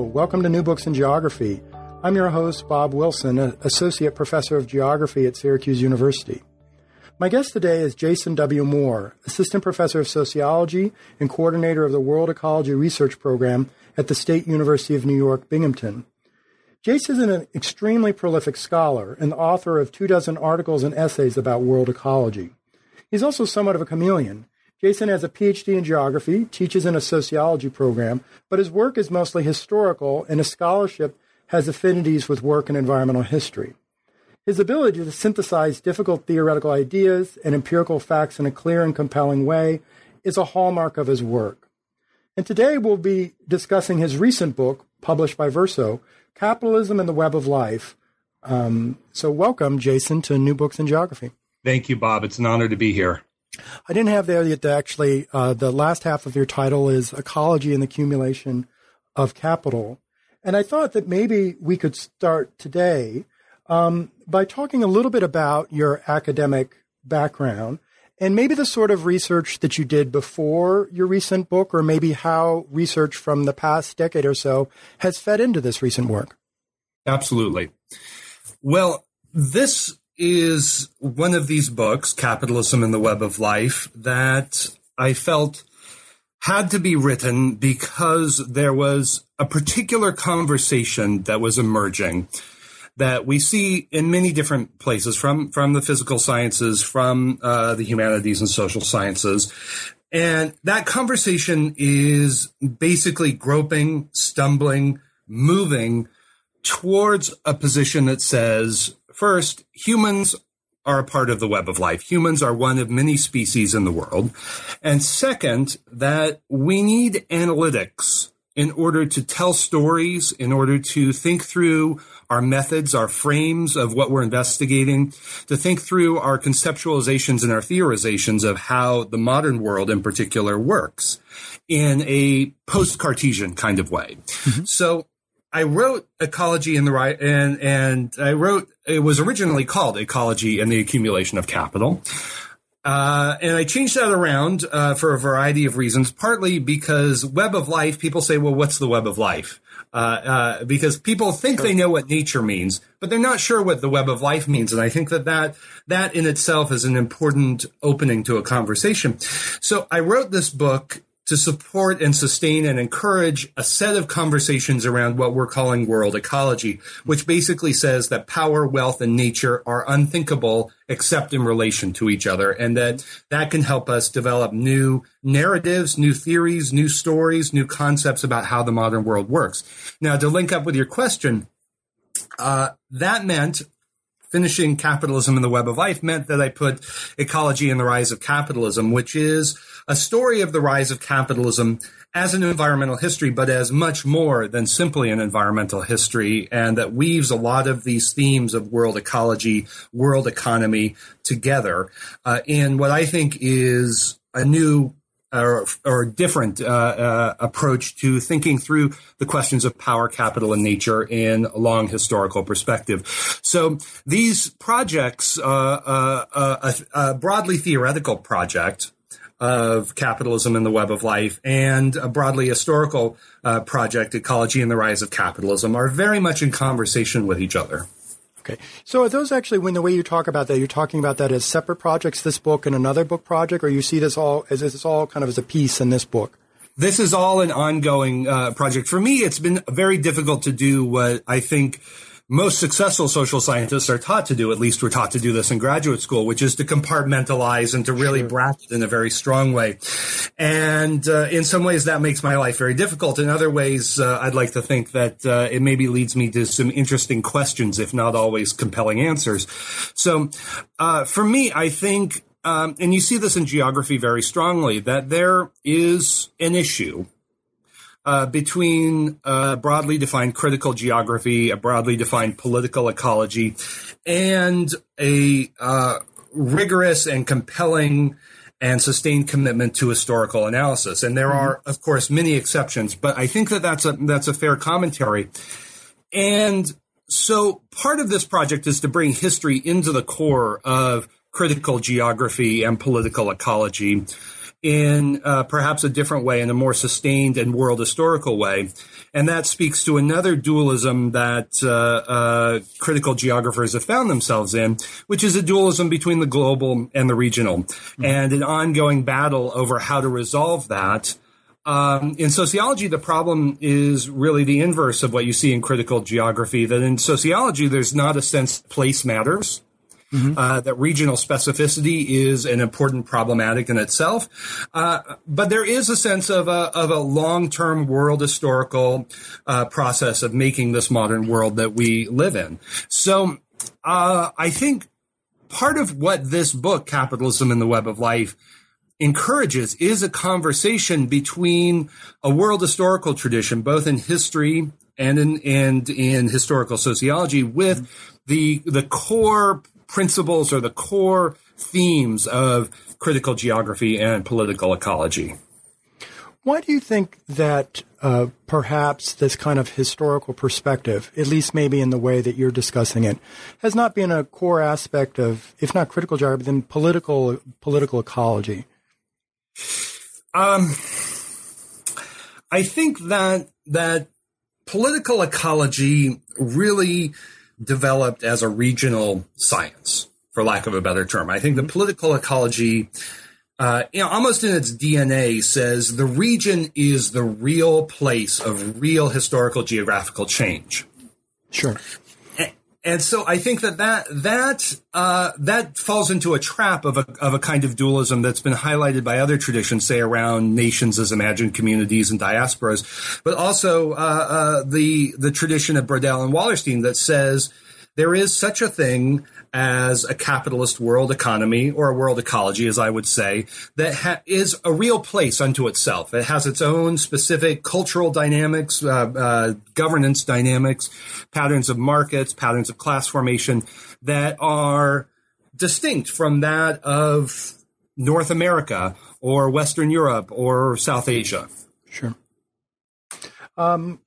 Welcome to New Books in Geography. I'm your host, Bob Wilson, Associate Professor of Geography at Syracuse University. My guest today is Jason W. Moore, Assistant Professor of Sociology and Coordinator of the World Ecology Research Program at the State University of New York, Binghamton. Jason is an extremely prolific scholar and the author of two dozen articles and essays about world ecology. He's also somewhat of a chameleon. Jason has a PhD in geography, teaches in a sociology program, but his work is mostly historical and his scholarship has affinities with work in environmental history. His ability to synthesize difficult theoretical ideas and empirical facts in a clear and compelling way is a hallmark of his work. And today we'll be discussing his recent book, published by Verso, Capitalism and the Web of Life. Um, so, welcome, Jason, to New Books in Geography. Thank you, Bob. It's an honor to be here. I didn't have there yet actually, uh, the last half of your title is Ecology and the Accumulation of Capital. And I thought that maybe we could start today um, by talking a little bit about your academic background and maybe the sort of research that you did before your recent book, or maybe how research from the past decade or so has fed into this recent work. Absolutely. Well, this is one of these books, Capitalism and the Web of Life, that I felt had to be written because there was a particular conversation that was emerging that we see in many different places from from the physical sciences from uh, the humanities and social sciences. And that conversation is basically groping stumbling moving towards a position that says First, humans are a part of the web of life. Humans are one of many species in the world. And second, that we need analytics in order to tell stories, in order to think through our methods, our frames of what we're investigating, to think through our conceptualizations and our theorizations of how the modern world in particular works in a post-Cartesian kind of way. Mm-hmm. So I wrote ecology in the right and and I wrote it was originally called ecology and the accumulation of capital. Uh, and I changed that around uh, for a variety of reasons. Partly because web of life, people say, "Well, what's the web of life?" Uh, uh because people think they know what nature means, but they're not sure what the web of life means. And I think that that that in itself is an important opening to a conversation. So I wrote this book to support and sustain and encourage a set of conversations around what we're calling world ecology, which basically says that power, wealth, and nature are unthinkable except in relation to each other. And that that can help us develop new narratives, new theories, new stories, new concepts about how the modern world works. Now, to link up with your question, uh, that meant finishing capitalism in the web of life meant that I put ecology and the rise of capitalism, which is a story of the rise of capitalism as an environmental history, but as much more than simply an environmental history, and that weaves a lot of these themes of world ecology, world economy together uh, in what I think is a new or, or different uh, uh, approach to thinking through the questions of power, capital, and nature in a long historical perspective. So these projects, uh, uh, uh a, broadly theoretical project of capitalism and the web of life and a broadly historical uh, project, Ecology and the Rise of Capitalism, are very much in conversation with each other. Okay. So are those actually, when the way you talk about that, you're talking about that as separate projects, this book and another book project, or you see this all as this all kind of as a piece in this book? This is all an ongoing uh, project. For me, it's been very difficult to do what I think most successful social scientists are taught to do, at least we're taught to do this in graduate school, which is to compartmentalize and to really sure. bracket in a very strong way. And uh, in some ways, that makes my life very difficult. In other ways, uh, I'd like to think that uh, it maybe leads me to some interesting questions, if not always compelling answers. So uh, for me, I think um, and you see this in geography very strongly, that there is an issue uh, between a broadly defined critical geography, a broadly defined political ecology, and a uh, rigorous and compelling and sustained commitment to historical analysis. And there are, of course, many exceptions, but I think that that's a that's a fair commentary. And so part of this project is to bring history into the core of critical geography and political ecology in uh, perhaps a different way, in a more sustained and world historical way. And that speaks to another dualism that uh, uh, critical geographers have found themselves in, which is a dualism between the global and the regional, mm-hmm. and an ongoing battle over how to resolve that. Um, in sociology, the problem is really the inverse of what you see in critical geography. That in sociology, there's not a sense place matters. Mm-hmm. Uh, that regional specificity is an important problematic in itself, uh, but there is a sense of a of a long term world historical uh, process of making this modern world that we live in. So uh, I think part of what this book, Capitalism in the Web of Life, encourages is a conversation between a world historical tradition, both in history and in and in historical sociology, with mm-hmm. the the core principles or the core themes of critical geography and political ecology. Why do you think that uh, perhaps this kind of historical perspective, at least maybe in the way that you're discussing it, has not been a core aspect of, if not critical geography, then political political ecology? Um, I think that that political ecology really developed as a regional science, for lack of a better term. I think the political ecology, uh, you know, almost in its DNA says the region is the real place of real historical geographical change. Sure and so I think that that that uh, that falls into a trap of a of a kind of dualism that's been highlighted by other traditions, say around nations as imagined communities and diasporas, but also uh, uh, the the tradition of Braudel and Wallerstein that says there is such a thing as a capitalist world economy or a world ecology, as I would say, that ha- is a real place unto itself. It has its own specific cultural dynamics, uh, uh, governance dynamics, patterns of markets, patterns of class formation that are distinct from that of North America or Western Europe or South Asia. Sure. Um,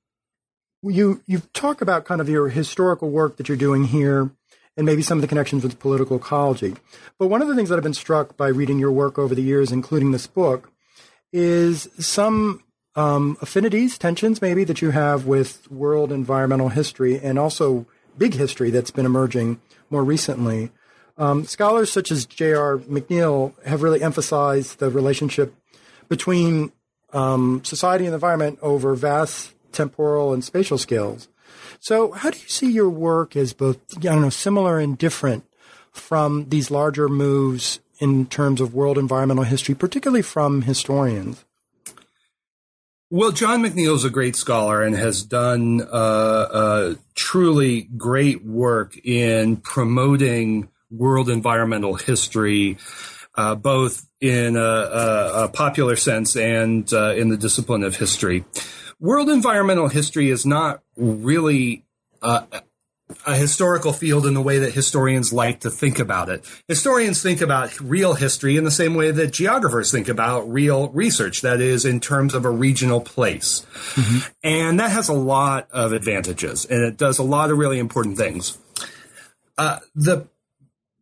you you talk about kind of your historical work that you're doing here and maybe some of the connections with political ecology. But one of the things that I've been struck by reading your work over the years, including this book, is some um, affinities, tensions maybe that you have with world environmental history and also big history that's been emerging more recently. Um, scholars such as J.R. McNeill have really emphasized the relationship between um, society and environment over vast temporal and spatial scales. So, how do you see your work as both, I don't know, similar and different from these larger moves in terms of world environmental history, particularly from historians? Well, John McNeill is a great scholar and has done uh, uh, truly great work in promoting world environmental history, uh, both in a, a, a, popular sense and uh, in the discipline of history world environmental history is not really uh, a historical field in the way that historians like to think about it. Historians think about real history in the same way that geographers think about real research, that is, in terms of a regional place. Mm-hmm. And that has a lot of advantages, and it does a lot of really important things. Uh, the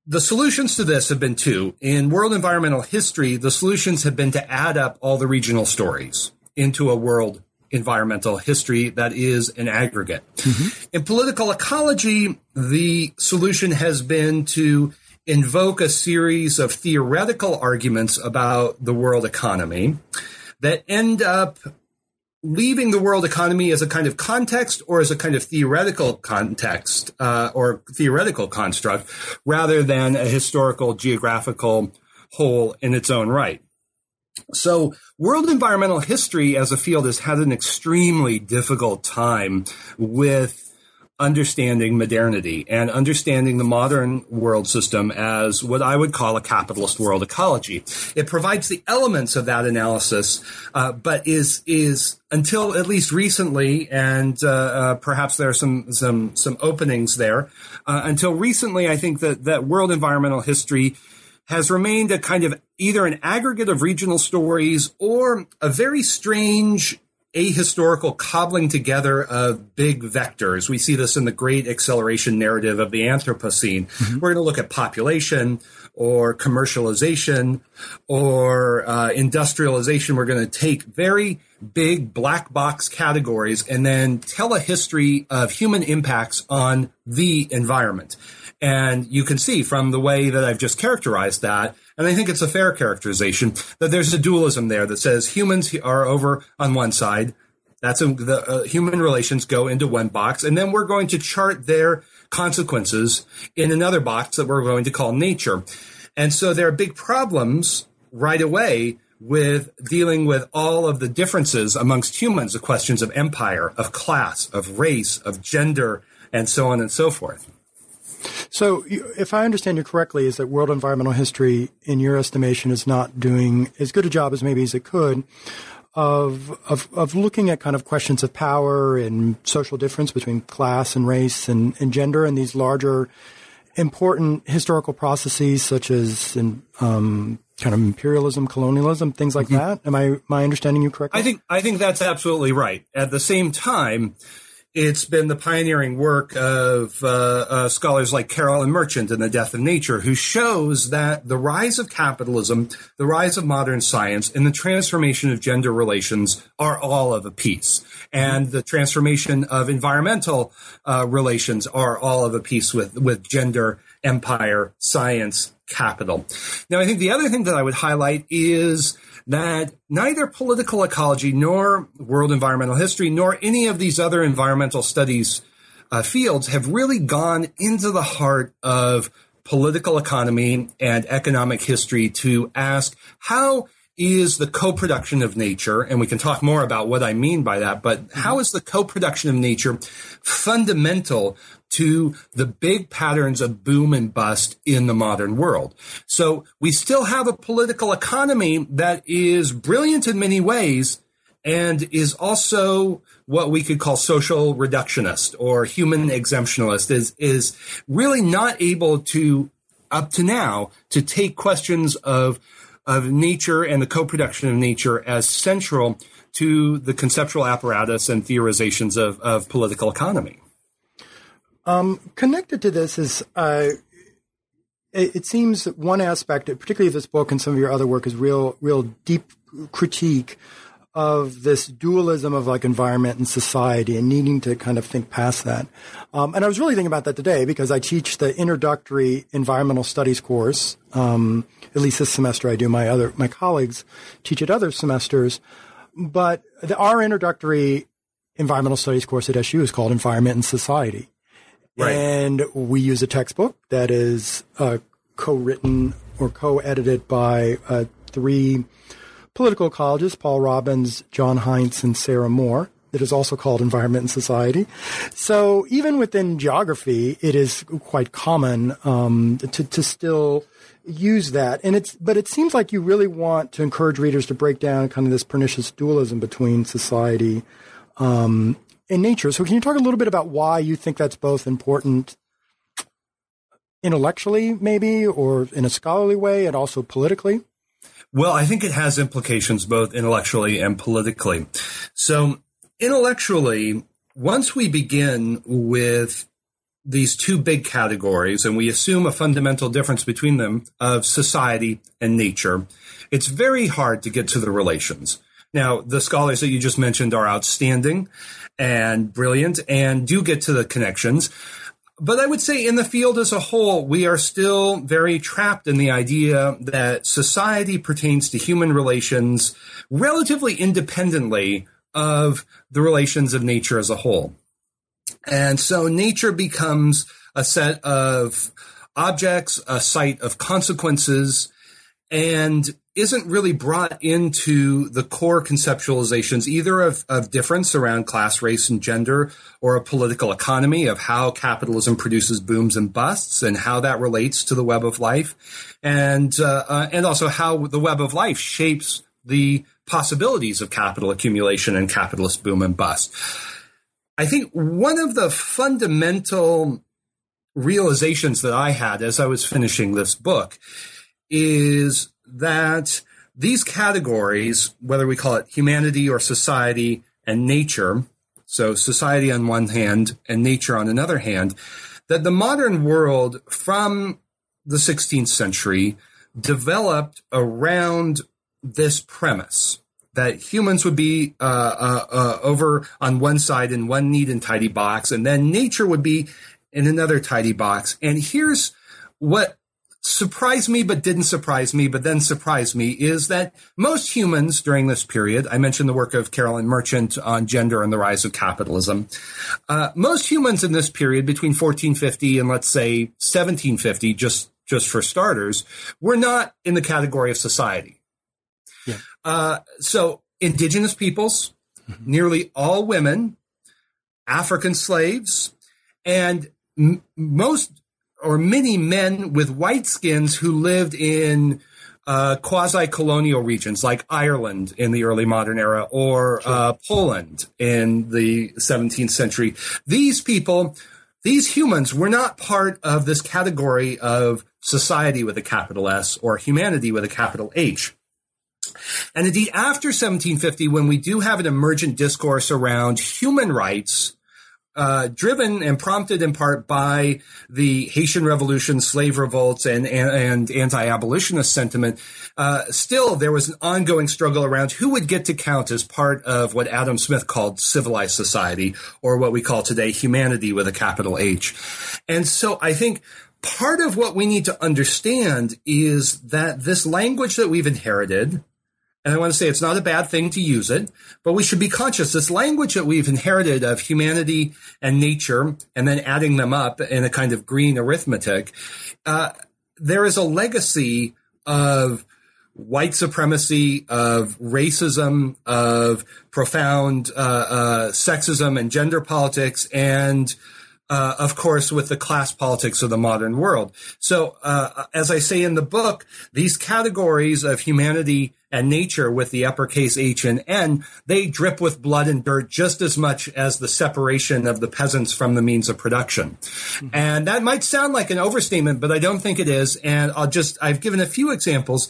the solutions to this have been two. In world environmental history, the solutions have been to add up all the regional stories into a world environmental history that is an aggregate. Mm-hmm. In political ecology, the solution has been to invoke a series of theoretical arguments about the world economy that end up leaving the world economy as a kind of context or as a kind of theoretical context uh, or theoretical construct rather than a historical geographical whole in its own right. So world environmental history as a field has had an extremely difficult time with understanding modernity and understanding the modern world system as what I would call a capitalist world ecology. It provides the elements of that analysis, uh, but is is until at least recently, and uh, uh, perhaps there are some some some openings there. Uh, until recently, I think that that world environmental history has remained a kind of either an aggregate of regional stories or a very strange ahistorical cobbling together of big vectors. We see this in the great acceleration narrative of the Anthropocene. Mm-hmm. We're going to look at population or commercialization or uh, industrialization. We're going to take very big black box categories and then tell a history of human impacts on the environment. And you can see from the way that I've just characterized that, and I think it's a fair characterization, that there's a dualism there that says humans are over on one side. That's a, the uh, human relations go into one box, and then we're going to chart their consequences in another box that we're going to call nature. And so there are big problems right away with dealing with all of the differences amongst humans, the questions of empire, of class, of race, of gender, and so on and so forth. So, if I understand you correctly, is that world environmental history, in your estimation, is not doing as good a job as maybe as it could of of of looking at kind of questions of power and social difference between class and race and, and gender and these larger important historical processes such as in, um, kind of imperialism, colonialism, things like mm-hmm. that. Am I am I understanding you correctly? I think I think that's absolutely right. At the same time, it's been the pioneering work of uh, uh, scholars like Carolyn Merchant in The Death of Nature, who shows that the rise of capitalism, the rise of modern science, and the transformation of gender relations are all of a piece. And the transformation of environmental uh, relations are all of a piece with, with gender, empire, science, capital. Now, I think the other thing that I would highlight is that neither political ecology nor world environmental history nor any of these other environmental studies uh, fields have really gone into the heart of political economy and economic history to ask how is the co-production of nature, and we can talk more about what I mean by that, but how is the co-production of nature fundamental to the big patterns of boom and bust in the modern world. So we still have a political economy that is brilliant in many ways and is also what we could call social reductionist or human exemptionalist is, is really not able to, up to now, to take questions of, of nature and the co-production of nature as central to the conceptual apparatus and theorizations of, of political economy. Um, connected to this is, uh, it, it, seems that one aspect, particularly of this book and some of your other work, is real, real deep critique of this dualism of like environment and society and needing to kind of think past that. Um, and I was really thinking about that today because I teach the introductory environmental studies course. Um, at least this semester I do. My other my colleagues teach at other semesters, but the, our introductory environmental studies course at SU is called Environment and Society. Right. And we use a textbook that is uh, co-written or co-edited by uh, three political ecologists, Paul Robbins, John Hintz, and Sarah Moore. It is also called Environment and Society. So even within geography, it is quite common um, to, to still use that. And it's, but it seems like you really want to encourage readers to break down kind of this pernicious dualism between society um, in nature. So, can you talk a little bit about why you think that's both important intellectually, maybe, or in a scholarly way, and also politically? Well, I think it has implications both intellectually and politically. So, intellectually, once we begin with these two big categories and we assume a fundamental difference between them of society and nature, it's very hard to get to the relations. Now, the scholars that you just mentioned are outstanding and brilliant and do get to the connections. But I would say in the field as a whole, we are still very trapped in the idea that society pertains to human relations relatively independently of the relations of nature as a whole. And so nature becomes a set of objects, a site of consequences, and isn't really brought into the core conceptualizations either of, of difference around class, race, and gender or a political economy of how capitalism produces booms and busts and how that relates to the web of life and, uh, uh, and also how the web of life shapes the possibilities of capital accumulation and capitalist boom and bust. I think one of the fundamental realizations that I had as I was finishing this book is that these categories, whether we call it humanity or society and nature, so society on one hand and nature on another hand, that the modern world from the 16th century developed around this premise that humans would be uh, uh, uh, over on one side in one neat and tidy box, and then nature would be in another tidy box. And here's what surprised me but didn't surprise me but then surprised me is that most humans during this period i mentioned the work of carolyn merchant on gender and the rise of capitalism uh, most humans in this period between 1450 and let's say 1750 just just for starters were not in the category of society yeah. uh, so indigenous peoples mm-hmm. nearly all women african slaves and m- most or many men with white skins who lived in uh, quasi-colonial regions like Ireland in the early modern era or sure. uh, Poland in the 17th century. These people, these humans were not part of this category of society with a capital S or humanity with a capital H. And indeed, after 1750, when we do have an emergent discourse around human rights, uh, driven and prompted in part by the Haitian Revolution, slave revolts, and and, and anti-abolitionist sentiment. Uh, still, there was an ongoing struggle around who would get to count as part of what Adam Smith called civilized society, or what we call today humanity with a capital H. And so, I think part of what we need to understand is that this language that we've inherited and I want to say it's not a bad thing to use it, but we should be conscious. This language that we've inherited of humanity and nature, and then adding them up in a kind of green arithmetic, uh, there is a legacy of white supremacy, of racism, of profound uh, uh, sexism and gender politics, and uh, of course, with the class politics of the modern world. So, uh, as I say in the book, these categories of humanity and nature with the uppercase H and N, they drip with blood and dirt just as much as the separation of the peasants from the means of production. Mm-hmm. And that might sound like an overstatement, but I don't think it is. And I'll just, I've given a few examples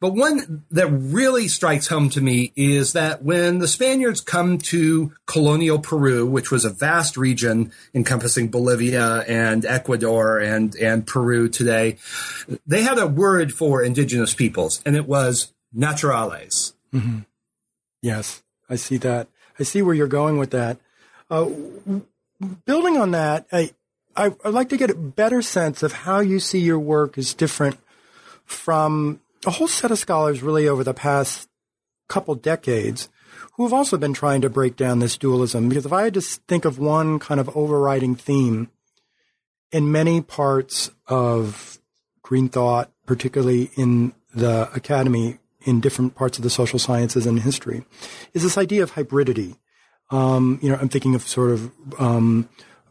but one that really strikes home to me is that when the Spaniards come to colonial Peru, which was a vast region encompassing Bolivia and Ecuador and, and Peru today, they had a word for indigenous peoples, and it was naturales. Mm-hmm. Yes, I see that. I see where you're going with that. Uh, building on that, I, I, would like to get a better sense of how you see your work is different from a whole set of scholars really over the past couple decades who have also been trying to break down this dualism. Because if I had to think of one kind of overriding theme in many parts of green thought, particularly in the academy, in different parts of the social sciences and history, is this idea of hybridity. Um, you know, I'm thinking of sort of um,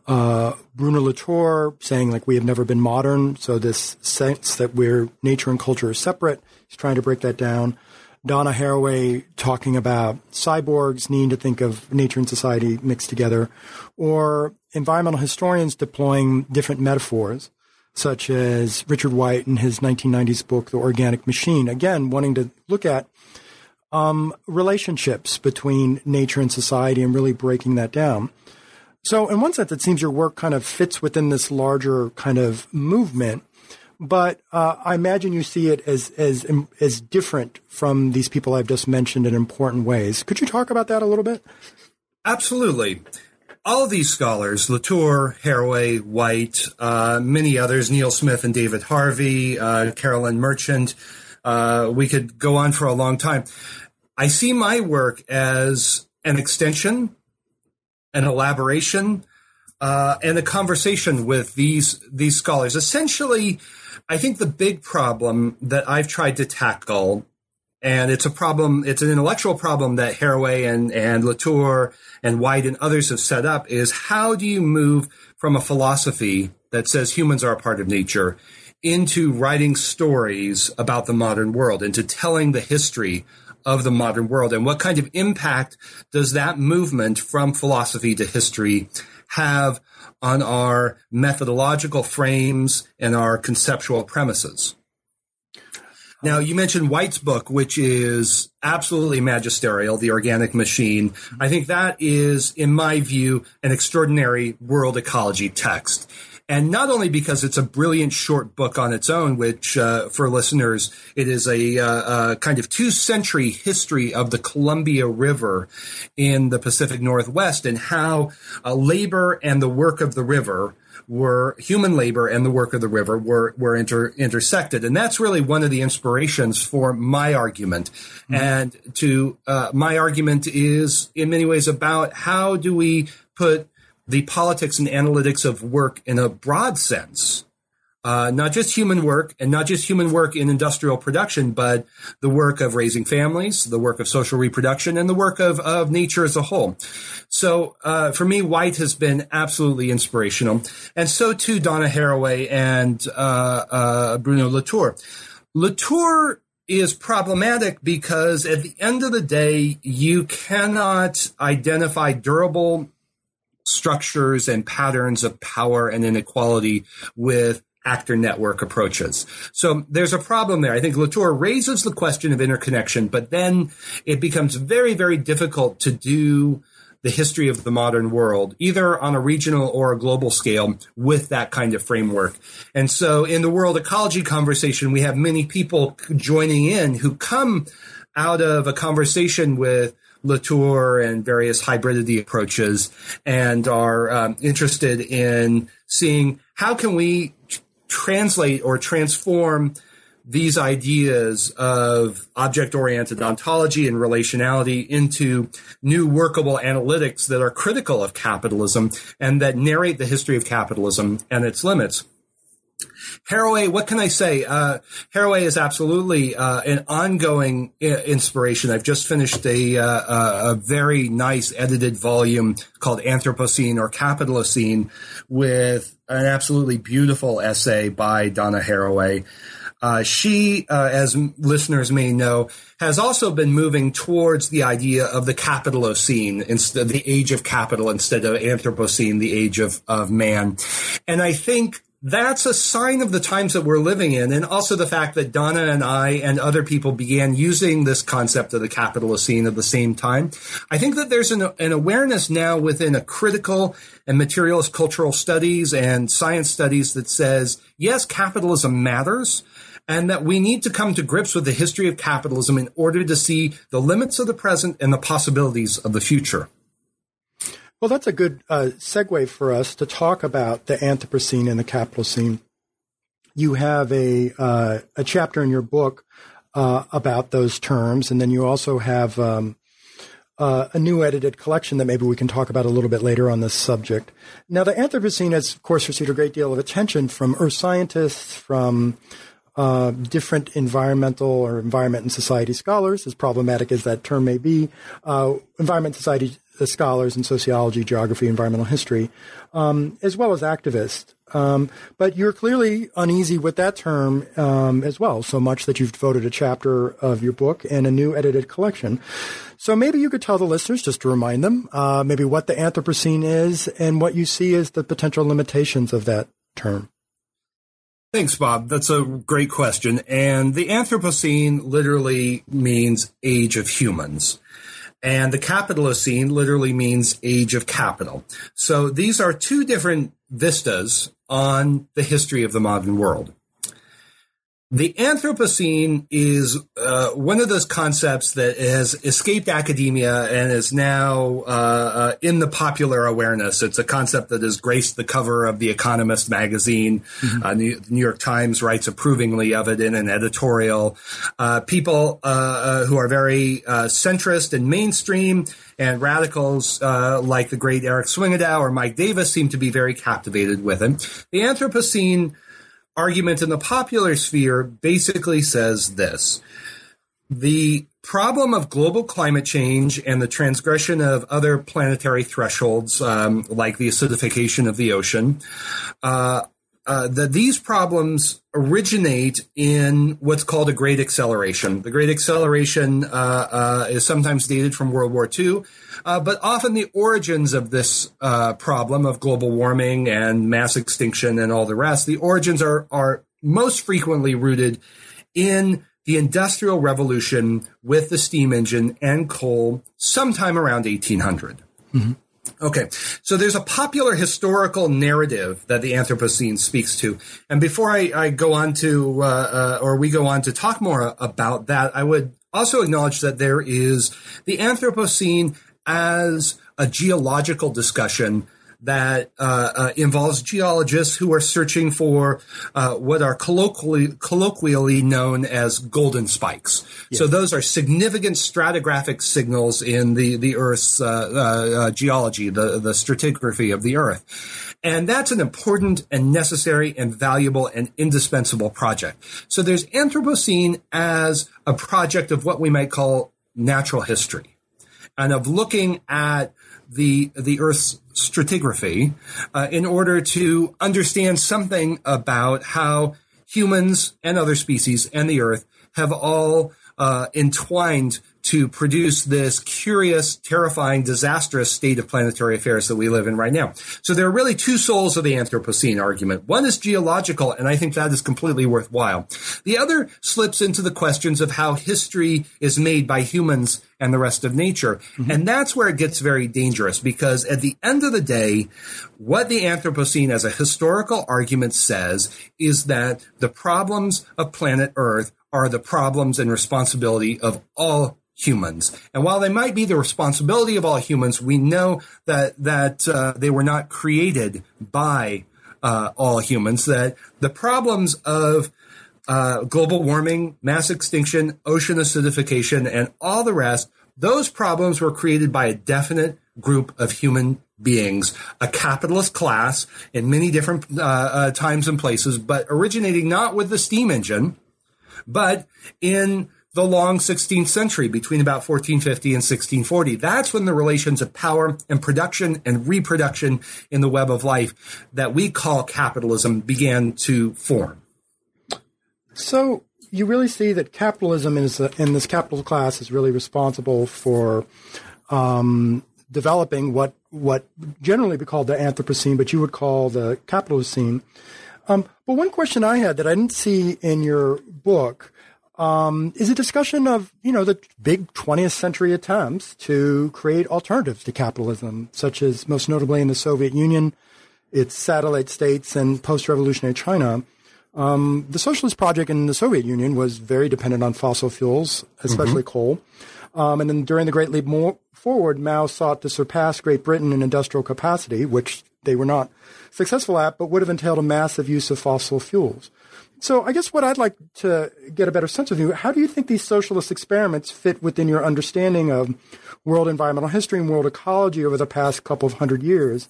uh, Bruno Latour saying like we have never been modern, so this sense that we're nature and culture are separate. He's trying to break that down. Donna Haraway talking about cyborgs needing to think of nature and society mixed together, or environmental historians deploying different metaphors, such as Richard White in his 1990s book, The Organic Machine, again wanting to look at um, relationships between nature and society and really breaking that down. So, in one sense, it seems your work kind of fits within this larger kind of movement. But uh, I imagine you see it as as as different from these people I've just mentioned in important ways. Could you talk about that a little bit? Absolutely. All of these scholars, Latour, Haraway, White, uh, many others, Neil Smith and David Harvey, uh, Carolyn Merchant, uh, we could go on for a long time. I see my work as an extension an elaboration uh, and a conversation with these these scholars. Essentially, I think the big problem that I've tried to tackle, and it's a problem, it's an intellectual problem that Haraway and and Latour and White and others have set up, is how do you move from a philosophy that says humans are a part of nature into writing stories about the modern world, into telling the history of the modern world, and what kind of impact does that movement from philosophy to history have on our methodological frames and our conceptual premises. Now, you mentioned White's book, which is absolutely magisterial, The Organic Machine. I think that is, in my view, an extraordinary world ecology text. And not only because it's a brilliant short book on its own, which uh, for listeners, it is a, uh, a, kind of two century history of the Columbia River in the Pacific Northwest and how uh, labor and the work of the river were human labor and the work of the river were were inter, intersected, and that's really one of the inspirations for my argument. Mm-hmm. And to uh, my argument is in many ways about how do we put the politics and analytics of work in a broad sense. Uh, not just human work and not just human work in industrial production, but the work of raising families, the work of social reproduction, and the work of, of nature as a whole. So, uh, for me, White has been absolutely inspirational. And so too Donna Haraway and uh, uh Bruno Latour. Latour is problematic because at the end of the day, you cannot identify durable structures and patterns of power and inequality with actor network approaches. So there's a problem there. I think Latour raises the question of interconnection, but then it becomes very, very difficult to do the history of the modern world, either on a regional or a global scale with that kind of framework. And so in the world ecology conversation, we have many people joining in who come out of a conversation with Latour and various hybridity approaches and are um, interested in seeing how can we translate or transform these ideas of object oriented ontology and relationality into new workable analytics that are critical of capitalism and that narrate the history of capitalism and its limits. Haraway, what can I say? Uh, Haraway is absolutely uh, an ongoing I- inspiration. I've just finished a, uh, a very nice edited volume called Anthropocene or Capitalocene with an absolutely beautiful essay by Donna Haraway. Uh, she, uh, as listeners may know, has also been moving towards the idea of the capitalocene instead the age of capital instead of Anthropocene, the age of, of man. And I think that's a sign of the times that we're living in, and also the fact that Donna and I and other people began using this concept of the capitalocene at the same time. I think that there's an, an awareness now within a critical and materialist cultural studies and science studies that says, yes, capitalism matters, and that we need to come to grips with the history of capitalism in order to see the limits of the present and the possibilities of the future. Well, that's a good uh, segue for us to talk about the Anthropocene and the Capitalocene. You have a uh, a chapter in your book uh, about those terms, and then you also have um, uh, a new edited collection that maybe we can talk about a little bit later on this subject. Now, the Anthropocene has, of course, received a great deal of attention from earth scientists, from uh, different environmental or environment and society scholars, as problematic as that term may be, uh, environment society scholars in sociology, geography, environmental history, um, as well as activists. Um, but you're clearly uneasy with that term um, as well, so much that you've devoted a chapter of your book and a new edited collection. So maybe you could tell the listeners, just to remind them, uh, maybe what the Anthropocene is and what you see as the potential limitations of that term. Thanks, Bob. That's a great question. And the Anthropocene literally means age of humans. And the Capitalocene literally means age of capital. So these are two different vistas on the history of the modern world. The Anthropocene is uh, one of those concepts that has escaped academia and is now uh, uh, in the popular awareness. It's a concept that has graced the cover of The Economist magazine. Mm-hmm. Uh, New, New, York Times writes approvingly of it in an editorial. Uh, people uh, who are very centrist and mainstream and radicals like the great Erik Swyngedouw or Mike Davis seem to be very captivated with him. The Anthropocene argument in the popular sphere basically says this. The problem of global climate change and the transgression of other planetary thresholds, um, like the acidification of the ocean, uh, uh, that these problems originate in what's called a great acceleration. The great acceleration uh, uh, is sometimes dated from World War II, uh, but often the origins of this uh, problem of global warming and mass extinction and all the rest, the origins are are most frequently rooted in the Industrial Revolution with the steam engine and coal, sometime around 1800. Mm-hmm. Okay, so there's a popular historical narrative that the Anthropocene speaks to, and before I, I go on to, uh, uh, or we go on to talk more about that, I would also acknowledge that there is the Anthropocene as a geological discussion that uh, uh, involves geologists who are searching for uh, what are colloquially, colloquially known as golden spikes. Yes. So those are significant stratigraphic signals in the the Earth's uh, uh, uh, geology, the the stratigraphy of the Earth. And that's an important and necessary and valuable and indispensable project. So there's Anthropocene as a project of what we might call natural history and of looking at the the Earth's stratigraphy uh, in order to understand something about how humans and other species and the Earth have all uh, entwined to produce this curious, terrifying, disastrous state of planetary affairs that we live in right now. So there are really two souls of the Anthropocene argument. One is geological, and I think that is completely worthwhile. The other slips into the questions of how history is made by humans and the rest of nature. Mm-hmm. And that's where it gets very dangerous because at the end of the day, what the Anthropocene as a historical argument says is that the problems of planet Earth are the problems and responsibility of all humans. And while they might be the responsibility of all humans, we know that that uh, they were not created by uh, all humans. That the problems of uh, global warming, mass extinction, ocean acidification, and all the rest, those problems were created by a definite group of human beings, a capitalist class in many different uh, uh, times and places, but originating not with the steam engine, but in the long 16th century between about 1450 and 1640. That's when the relations of power and production and reproduction in the web of life that we call capitalism began to form. So you really see that capitalism is in this capital class is really responsible for um, developing what what generally be called the Anthropocene, but you would call the Capitalocene. Um, but one question I had that I didn't see in your book um, is a discussion of you know the big 20th century attempts to create alternatives to capitalism, such as most notably in the Soviet Union, its satellite states, and post-revolutionary China. Um, the socialist project in the Soviet Union was very dependent on fossil fuels, especially mm-hmm. coal. Um, and then during the Great Leap Forward, Mao sought to surpass Great Britain in industrial capacity, which they were not successful at, but would have entailed a massive use of fossil fuels. So I guess what I'd like to get a better sense of you, how do you think these socialist experiments fit within your understanding of world environmental history and world ecology over the past couple of hundred years?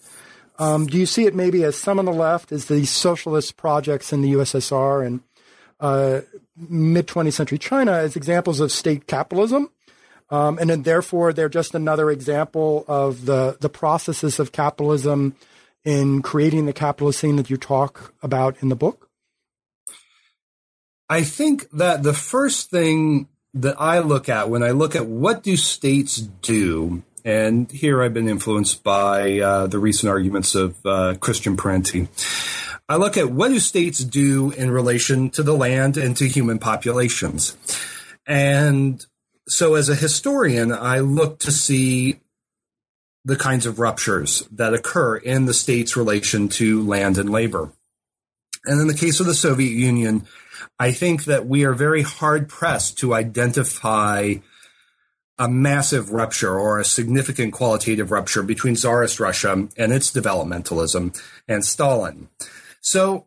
Um, do you see it maybe as some on the left as these socialist projects in the USSR and uh, mid 20th century China as examples of state capitalism? Um, and then therefore they're just another example of the, the processes of capitalism in creating the Capitalocene that you talk about in the book? I think that the first thing that I look at when I look at what do states do, and here I've been influenced by uh, the recent arguments of uh, Christian Parenti. I look at what do states do in relation to the land and to human populations. And so as a historian, I look to see the kinds of ruptures that occur in the state's relation to land and labor. And in the case of the Soviet Union, I think that we are very hard pressed to identify a massive rupture or a significant qualitative rupture between Tsarist Russia and its developmentalism and Stalin. So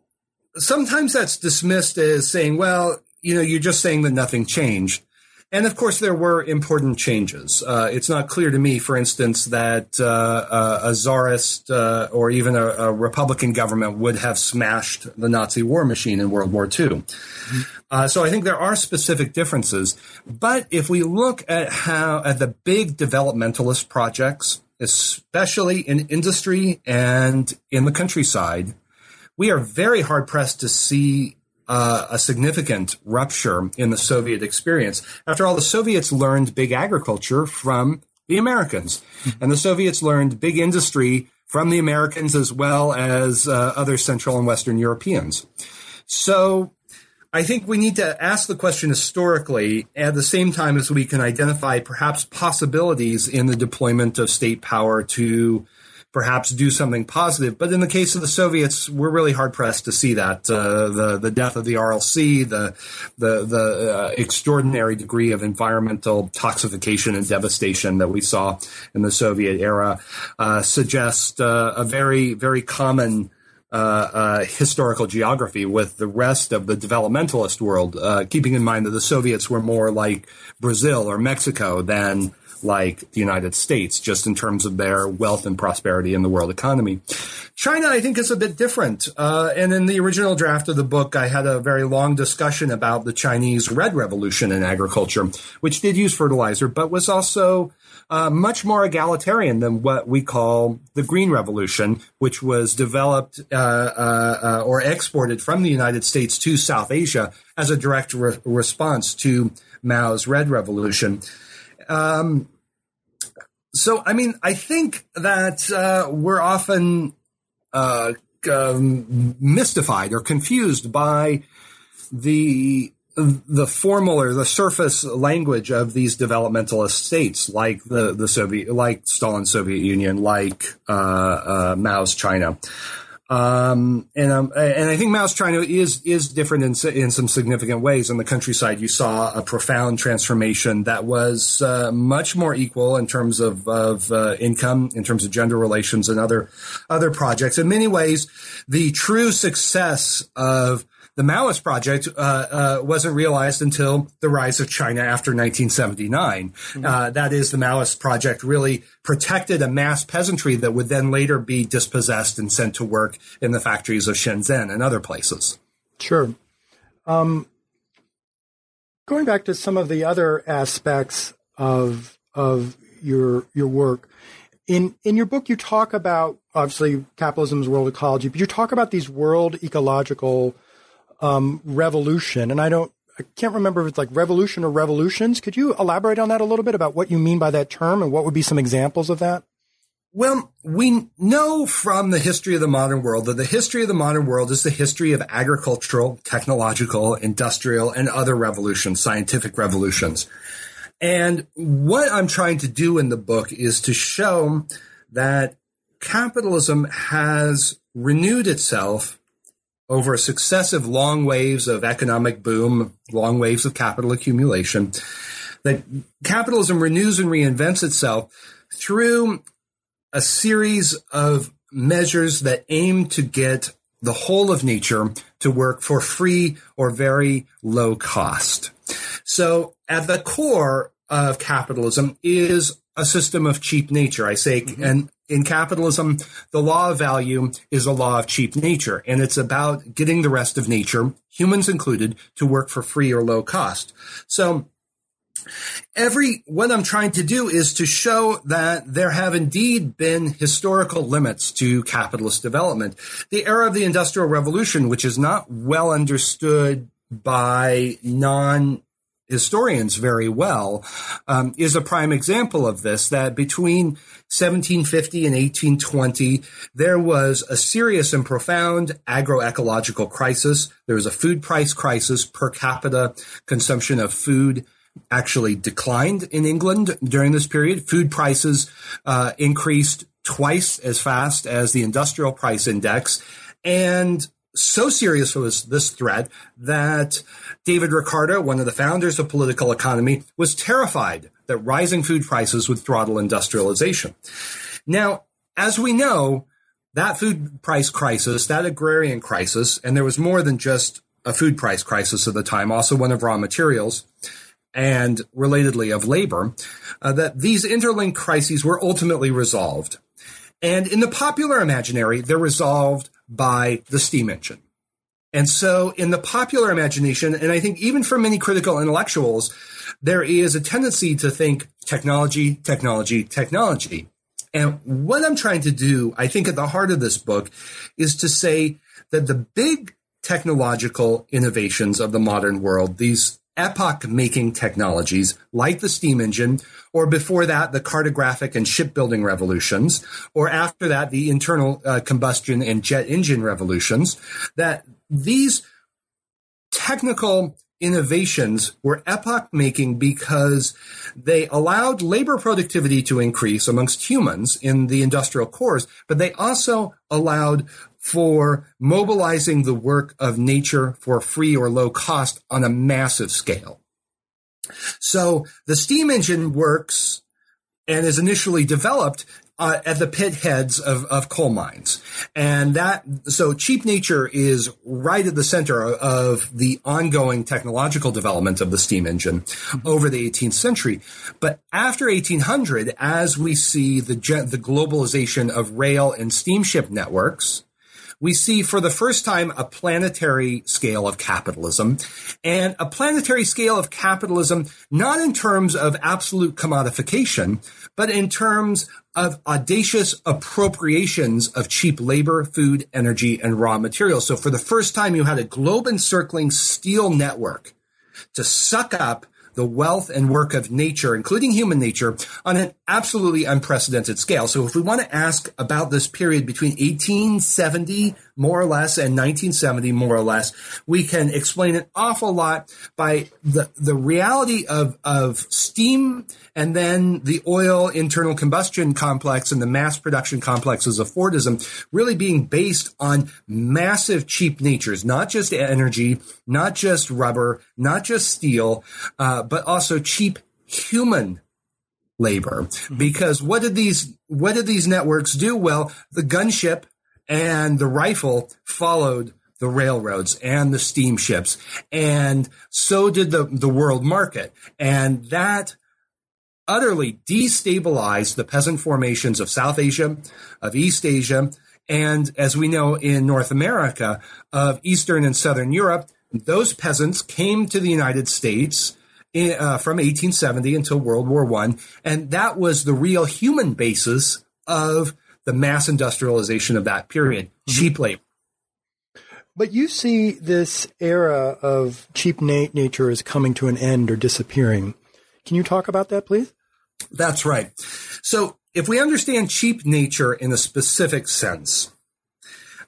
sometimes that's dismissed as saying, well, you know, you're just saying that nothing changed. And of course, there were important changes. Uh, it's not clear to me, for instance, that uh, uh a czarist uh, or even a, a, Republican government would have smashed the Nazi war machine in World War II. Mm-hmm. Uh, so I think there are specific differences. But if we look at how at the big developmentalist projects, especially in industry and in the countryside, we are very hard pressed to see uh, a significant rupture in the Soviet experience. After all, the Soviets learned big agriculture from the Americans, and the Soviets learned big industry from the Americans as well as uh, other Central and Western Europeans. So I think we need to ask the question historically at the same time as we can identify perhaps possibilities in the deployment of state power to perhaps do something positive. But in the case of the Soviets, we're really hard pressed to see that uh, the the death of the Aral Sea, the the the uh, extraordinary degree of environmental toxification and devastation that we saw in the Soviet era uh, suggest uh, a very very common. Uh, uh, historical geography with the rest of the developmentalist world, keeping in mind that the Soviets were more like Brazil or Mexico than like the United States, just in terms of their wealth and prosperity in the world economy. China, I think, is a bit different. Uh, and in the original draft of the book, I had a very long discussion about the Chinese Red Revolution in agriculture, which did use fertilizer, but was also uh, much more egalitarian than what we call the Green Revolution, which was developed uh, uh, uh or exported from the United States to South Asia as a direct re- response to Mao's Red Revolution. Um, so, I mean, I think that uh, we're often uh, um, mystified or confused by the the formal or the surface language of these developmentalist states, like the the Soviet, like Stalin's Soviet Union, like uh, uh Mao's China. Um, and um, and I think Mao's China is is different in in some significant ways. In the countryside, you saw a profound transformation that was uh, much more equal in terms of of uh, income, in terms of gender relations, and other other projects. In many ways, the true success of the Maoist project uh, uh, wasn't realized until the rise of China after 1979. Mm-hmm. Uh, that is, the Maoist project really protected a mass peasantry that would then later be dispossessed and sent to work in the factories of Shenzhen and other places. Sure. Um, going back to some of the other aspects of of your your work, in in your book you talk about obviously capitalism's world ecology, but you talk about these world ecological um, revolution. And I don't, I can't remember if it's like revolution or revolutions. Could you elaborate on that a little bit about what you mean by that term and what would be some examples of that? Well, we know from the history of the modern world that the history of the modern world is the history of agricultural, technological, industrial, and other revolutions, scientific revolutions. And what I'm trying to do in the book is to show that capitalism has renewed itself over successive long waves of economic boom, long waves of capital accumulation, that capitalism renews and reinvents itself through a series of measures that aim to get the whole of nature to work for free or very low cost. So at the core of capitalism is a system of cheap nature. I say, mm-hmm. and in capitalism, the law of value is a law of cheap nature, and it's about getting the rest of nature, humans included, to work for free or low cost. So every what I'm trying to do is to show that there have indeed been historical limits to capitalist development. The era of the Industrial Revolution, which is not well understood by non historians very well, um, is a prime example of this. That between 1750 and 1820, there was a serious and profound agroecological crisis. There was a food price crisis. Per capita consumption of food actually declined in England during this period. Food prices uh, increased twice as fast as the industrial price index. And so serious was this threat that David Ricardo, one of the founders of political economy, was terrified that rising food prices would throttle industrialization. Now, as we know, that food price crisis, that agrarian crisis, and there was more than just a food price crisis at the time, also one of raw materials and relatedly of labor, uh, that these interlinked crises were ultimately resolved. And in the popular imaginary, they're resolved by the steam engine. And so in the popular imagination, and I think even for many critical intellectuals, there is a tendency to think technology, technology, technology. And what I'm trying to do, I think at the heart of this book is to say that the big technological innovations of the modern world, these epoch making technologies like the steam engine, or before that, the cartographic and shipbuilding revolutions, or after that, the internal uh, combustion and jet engine revolutions, that these technical innovations were epoch making because they allowed labor productivity to increase amongst humans in the industrial cores, but they also allowed for mobilizing the work of nature for free or low cost on a massive scale. So the steam engine works and is initially developed uh, at the pit heads of, of coal mines. And that, so cheap nature is right at the center of the ongoing technological development of the steam engine over the 18th century. But after 1800, as we see the, the globalization of rail and steamship networks, we see for the first time a planetary scale of capitalism and a planetary scale of capitalism, not in terms of absolute commodification, but in terms of audacious appropriations of cheap labor, food, energy, and raw materials. So for the first time, you had a globe encircling steel network to suck up the wealth and work of nature, including human nature, on an absolutely unprecedented scale. So if we want to ask about this period between 1870 more or less and 1970 more or less, we can explain an awful lot by the, the reality of, of steam and then the oil internal combustion complex and the mass production complexes of Fordism really being based on massive cheap natures, not just energy, not just rubber, not just steel, uh, but also cheap human labor. Mm-hmm. Because what did these what did these networks do? Well, the gunship and the rifle followed the railroads and the steamships. And so did the, the world market. And that utterly destabilized the peasant formations of South Asia, of East Asia, and as we know in North America, of Eastern and Southern Europe. Those peasants came to the United States in, uh, from 1870 until World War One, and that was the real human basis of the mass industrialization of that period, mm-hmm. cheap labor. But you see this era of cheap nature as coming to an end or disappearing. Can you talk about that, please? That's right. So if we understand cheap nature in a specific sense,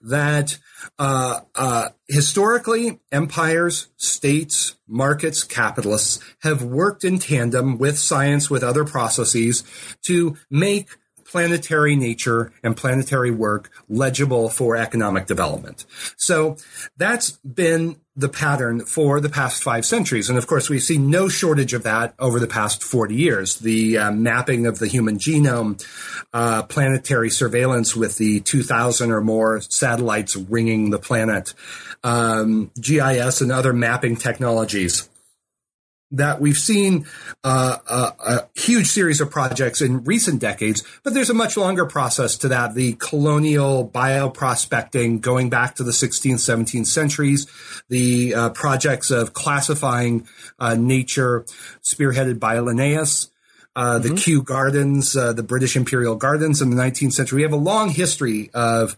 that uh, uh, historically, empires, states, markets, capitalists have worked in tandem with science, with other processes to make planetary nature and planetary work legible for economic development. So that's been the pattern for the past five centuries. And of course, we've seen no shortage of that over the past 40 years. The uh, mapping of the human genome, uh, planetary surveillance with the 2000 or more satellites ringing the planet, um, GIS and other mapping technologies that we've seen uh, a, a, huge series of projects in recent decades, but there's a much longer process to that. The colonial bioprospecting going back to the 16th, 17th centuries, the uh, projects of classifying uh, nature spearheaded by Linnaeus. Uh, the mm-hmm. Kew Gardens, uh, the British Imperial Gardens in the 19th century. We have a long history of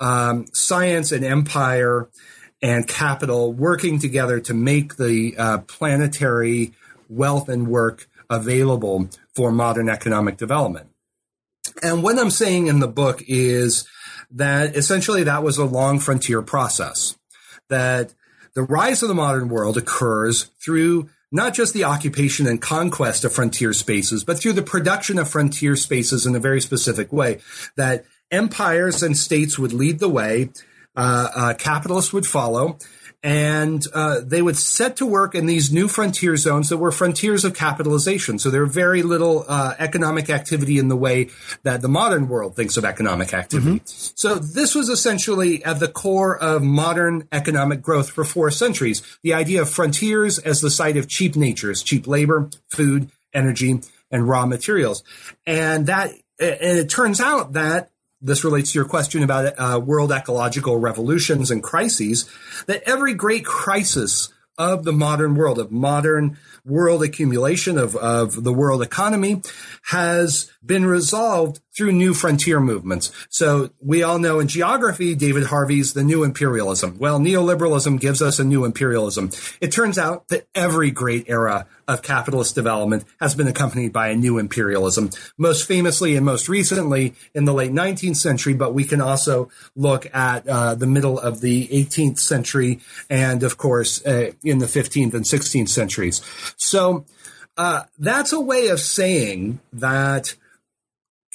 um, science and empire and capital working together to make the uh, planetary wealth and work available for modern economic development. And what I'm saying in the book is that essentially that was a long frontier process. That the rise of the modern world occurs through not just the occupation and conquest of frontier spaces, but through the production of frontier spaces in a very specific way. That empires and states would lead the way capitalists would follow and uh, they would set to work in these new frontier zones that were frontiers of capitalization. So there were very little uh, economic activity in the way that the modern world thinks of economic activity. Mm-hmm. So this was essentially at the core of modern economic growth for four centuries. The idea of frontiers as the site of cheap natures, cheap labor, food, energy, and raw materials. And that, and it turns out that this relates to your question about uh, world ecological revolutions and crises, that every great crisis of the modern world, of modern world accumulation, of, of the world economy, has been resolved through new frontier movements. So we all know in geography, David Harvey's The New Imperialism. Well, neoliberalism gives us a new imperialism. It turns out that every great era of capitalist development has been accompanied by a new imperialism, most famously and most recently in the late 19th century, but we can also look at uh, the middle of the 18th century and, of course, uh, in the 15th and 16th centuries. So uh, that's a way of saying that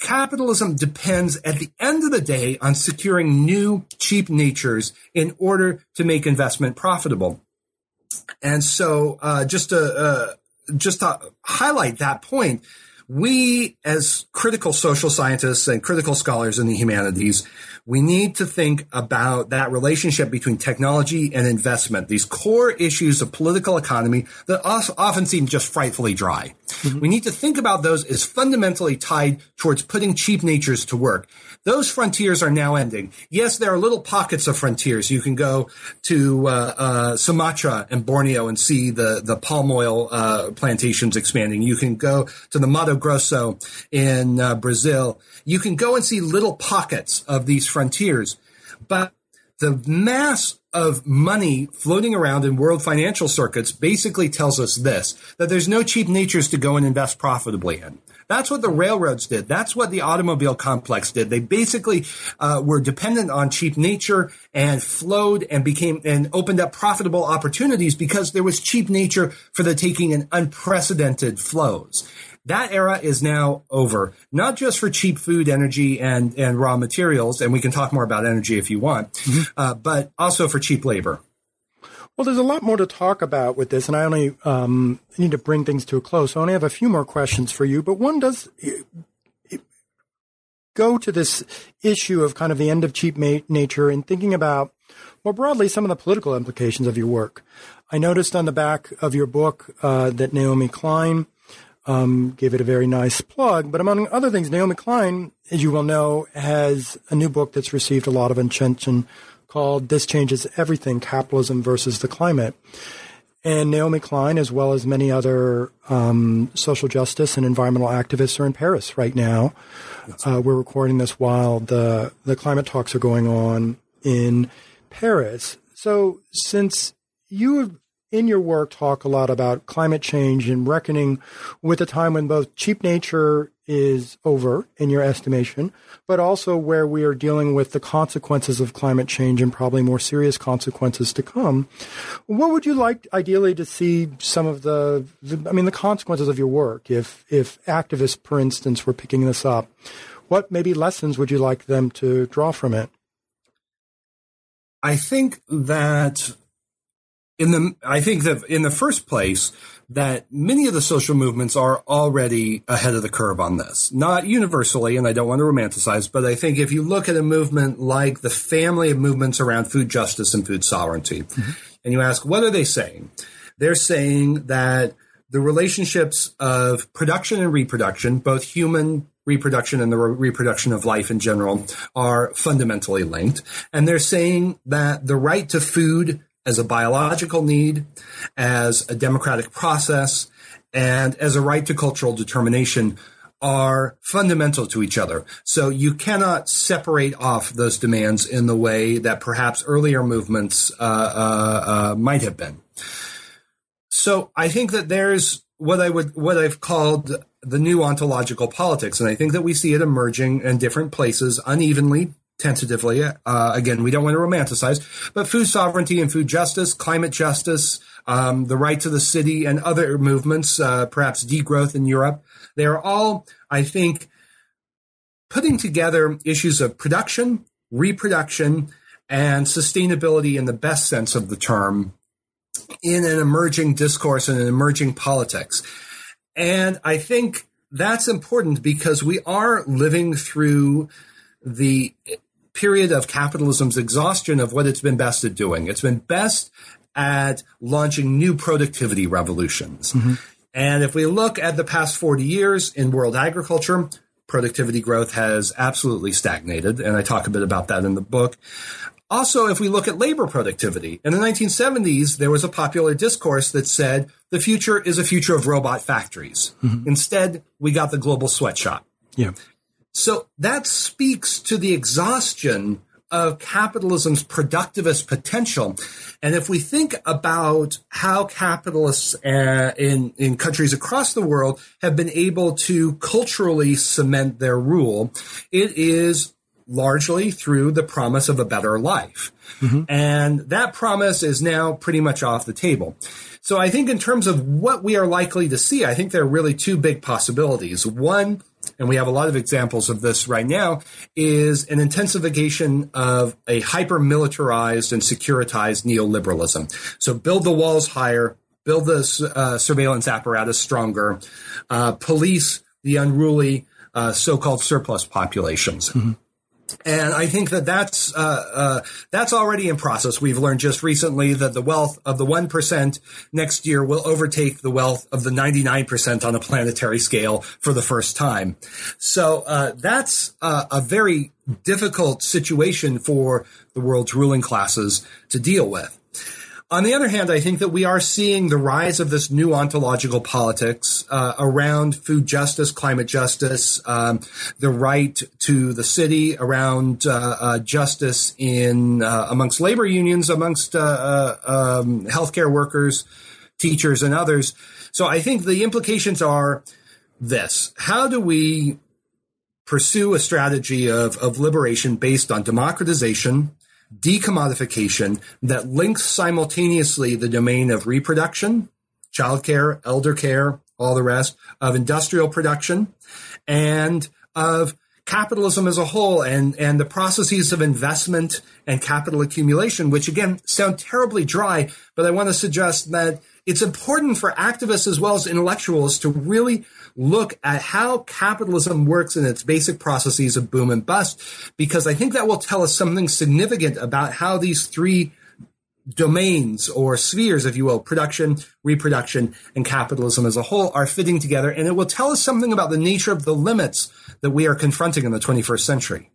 capitalism depends at the end of the day on securing new cheap natures in order to make investment profitable. And so, uh, just to uh, just to highlight that point, we as critical social scientists and critical scholars in the humanities we need to think about that relationship between technology and investment, these core issues of political economy that often seem just frightfully dry. Mm-hmm. We need to think about those as fundamentally tied towards putting cheap natures to work. Those frontiers are now ending. Yes, there are little pockets of frontiers. You can go to uh, uh, Sumatra and Borneo and see the the palm oil uh, plantations expanding. You can go to the Mato Grosso in uh, Brazil. You can go and see little pockets of these frontiers, but the mass of money floating around in world financial circuits basically tells us this that there's no cheap natures to go and invest profitably in. That's what the railroads did. That's what the automobile complex did. They basically uh, were dependent on cheap nature and flowed and became and opened up profitable opportunities because there was cheap nature for the taking and unprecedented flows. That era is now over, not just for cheap food, energy, and, and raw materials. And we can talk more about energy if you want, mm-hmm. uh, but also for cheap labor. Well, there's a lot more to talk about with this, and I only um, need to bring things to a close. So I only have a few more questions for you, but one does go to this issue of kind of the end of cheap ma- nature and thinking about more broadly some of the political implications of your work. I noticed on the back of your book uh, that Naomi Klein um, gave it a very nice plug. But among other things, Naomi Klein, as you will know, has a new book that's received a lot of attention called This Changes Everything Capitalism versus the Climate. And Naomi Klein, as well as many other um, social justice and environmental activists, are in Paris right now. Uh, we're recording this while the, the climate talks are going on in Paris. So, since you in your work talk a lot about climate change and reckoning with a time when both cheap nature is over in your estimation, but also where we are dealing with the consequences of climate change and probably more serious consequences to come. What would you like ideally to see some of the, the I mean, the consequences of your work if, if activists, for instance, were picking this up? What maybe lessons would you like them to draw from it? I think that in the I think that in the first place that many of the social movements are already ahead of the curve on this. Not universally, and I don't want to romanticize, but I think if you look at a movement like the family of movements around food justice and food sovereignty, mm-hmm. and you ask, what are they saying? They're saying that the relationships of production and reproduction, both human reproduction and the re- reproduction of life in general, are fundamentally linked. And they're saying that the right to food as a biological need, as a democratic process, and as a right to cultural determination are fundamental to each other. So you cannot separate off those demands in the way that perhaps earlier movements uh, uh, uh, might have been. So I think that there's what I would what I've called the new ontological politics, and I think that we see it emerging in different places unevenly tentatively. Uh, again, we don't want to romanticize, but food sovereignty and food justice, climate justice, um, the rights of the city, and other movements, uh, perhaps degrowth in Europe, they are all, I think, putting together issues of production, reproduction, and sustainability in the best sense of the term in an emerging discourse and an emerging politics. And I think that's important because we are living through the period of capitalism's exhaustion of what it's been best at doing. It's been best at launching new productivity revolutions. Mm-hmm. And if we look at the past 40 years in world agriculture, productivity growth has absolutely stagnated. And I talk a bit about that in the book. Also, if we look at labor productivity, in the 1970s, there was a popular discourse that said the future is a future of robot factories. Mm-hmm. Instead, we got the global sweatshop. Yeah. So that speaks to the exhaustion of capitalism's productivist potential. And if we think about how capitalists uh, in, in countries across the world have been able to culturally cement their rule, it is largely through the promise of a better life. Mm-hmm. And that promise is now pretty much off the table. So I think in terms of what we are likely to see, I think there are really two big possibilities. One, and we have a lot of examples of this right now, is an intensification of a hyper militarized and securitized neoliberalism. So build the walls higher, build the uh, surveillance apparatus stronger, uh, police the unruly uh, so-called surplus populations. Mm-hmm. And I think that that's uh, uh, that's already in process. We've learned just recently that the wealth of the one percent next year will overtake the wealth of the ninety nine percent on a planetary scale for the first time. So uh, that's uh, a very difficult situation for the world's ruling classes to deal with. On the other hand, I think that we are seeing the rise of this new ontological politics uh, around food justice, climate justice, um, the right to the city, around uh, uh, justice in uh, amongst labor unions, amongst uh, uh, um, healthcare workers, teachers, and others. So I think the implications are this: How do we pursue a strategy of, of liberation based on democratization? Decommodification that links simultaneously the domain of reproduction, childcare, elder care, all the rest, of industrial production, and of capitalism as a whole and, and the processes of investment and capital accumulation, which again sound terribly dry, but I want to suggest that it's important for activists as well as intellectuals to really look at how capitalism works in its basic processes of boom and bust, because I think that will tell us something significant about how these three domains or spheres, if you will, production, reproduction, and capitalism as a whole are fitting together. And it will tell us something about the nature of the limits that we are confronting in the 21st century.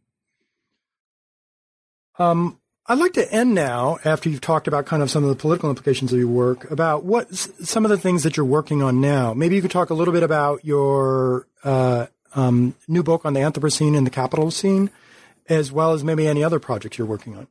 Um, I'd like to end now, after you've talked about kind of some of the political implications of your work, about what some of the things that you're working on now. Maybe you could talk a little bit about your uh, um, new book on the Anthropocene and the Capitalocene, as well as maybe any other projects you're working on.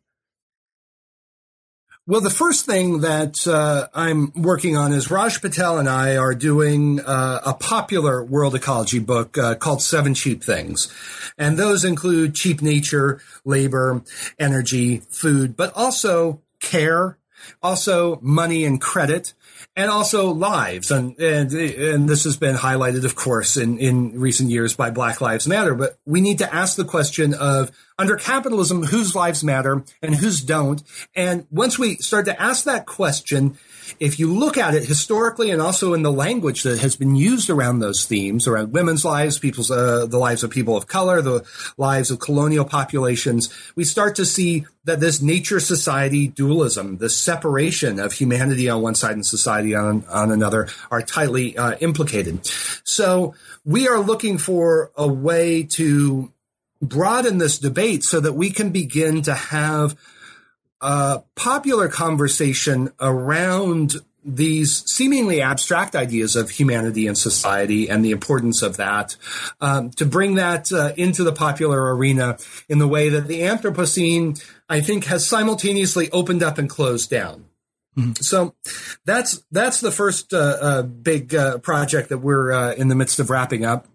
Well, the first thing that uh, I'm working on is Raj Patel and I are doing uh, a popular world ecology book uh, called Seven Cheap Things. And those include cheap nature, labor, energy, food, but also care, also money and credit, and also lives. And, and, and this has been highlighted, of course, in, in recent years by Black Lives Matter. But we need to ask the question of under capitalism, whose lives matter and whose don't. And once we start to ask that question, if you look at it historically and also in the language that has been used around those themes, around women's lives, people's, uh, the lives of people of color, the lives of colonial populations, we start to see that this nature society dualism, the separation of humanity on one side and society on, on another are tightly uh, implicated. So we are looking for a way to broaden this debate so that we can begin to have a popular conversation around these seemingly abstract ideas of humanity and society and the importance of that, um, to bring that uh, into the popular arena in the way that the Anthropocene, I think, has simultaneously opened up and closed down. Mm-hmm. So that's that's the first uh, uh, big uh, project that we're uh, in the midst of wrapping up.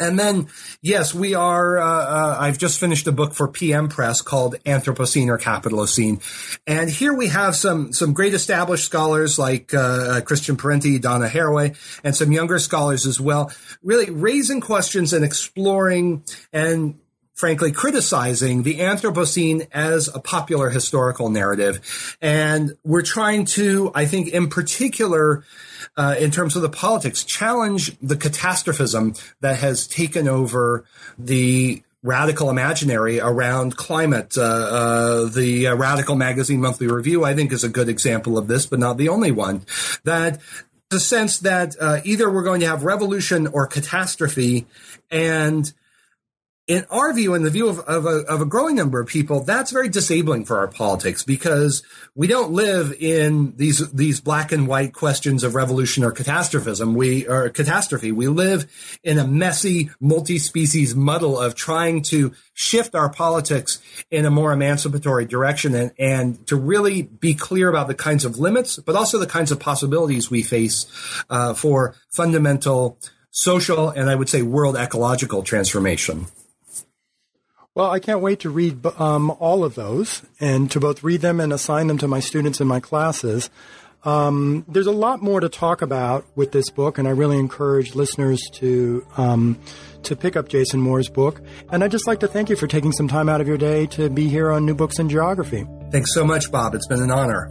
And then, yes, we are. Uh, uh, I've just finished a book for PM Press called Anthropocene or Capitalocene, and here we have some some great established scholars like uh, uh, Christian Parenti, Donna Haraway, and some younger scholars as well, really raising questions and exploring and frankly, criticizing the Anthropocene as a popular historical narrative. And we're trying to, I think, in particular, uh, in terms of the politics, challenge the catastrophism that has taken over the radical imaginary around climate. Uh, uh, the uh, Radical Magazine Monthly Review, I think, is a good example of this, but not the only one. That the sense that uh, either we're going to have revolution or catastrophe, and in our view, in the view of, of, a, of a growing number of people, that's very disabling for our politics because we don't live in these these black and white questions of revolution or catastrophism. We catastrophe. We live in a messy, multi-species muddle of trying to shift our politics in a more emancipatory direction and, and to really be clear about the kinds of limits, but also the kinds of possibilities we face uh, for fundamental social and I would say world ecological transformation. Well, I can't wait to read um, all of those and to both read them and assign them to my students in my classes. Um, there's a lot more to talk about with this book, and I really encourage listeners to um, to pick up Jason Moore's book. And I'd just like to thank you for taking some time out of your day to be here on New Books in Geography. Thanks so much, Bob. It's been an honor.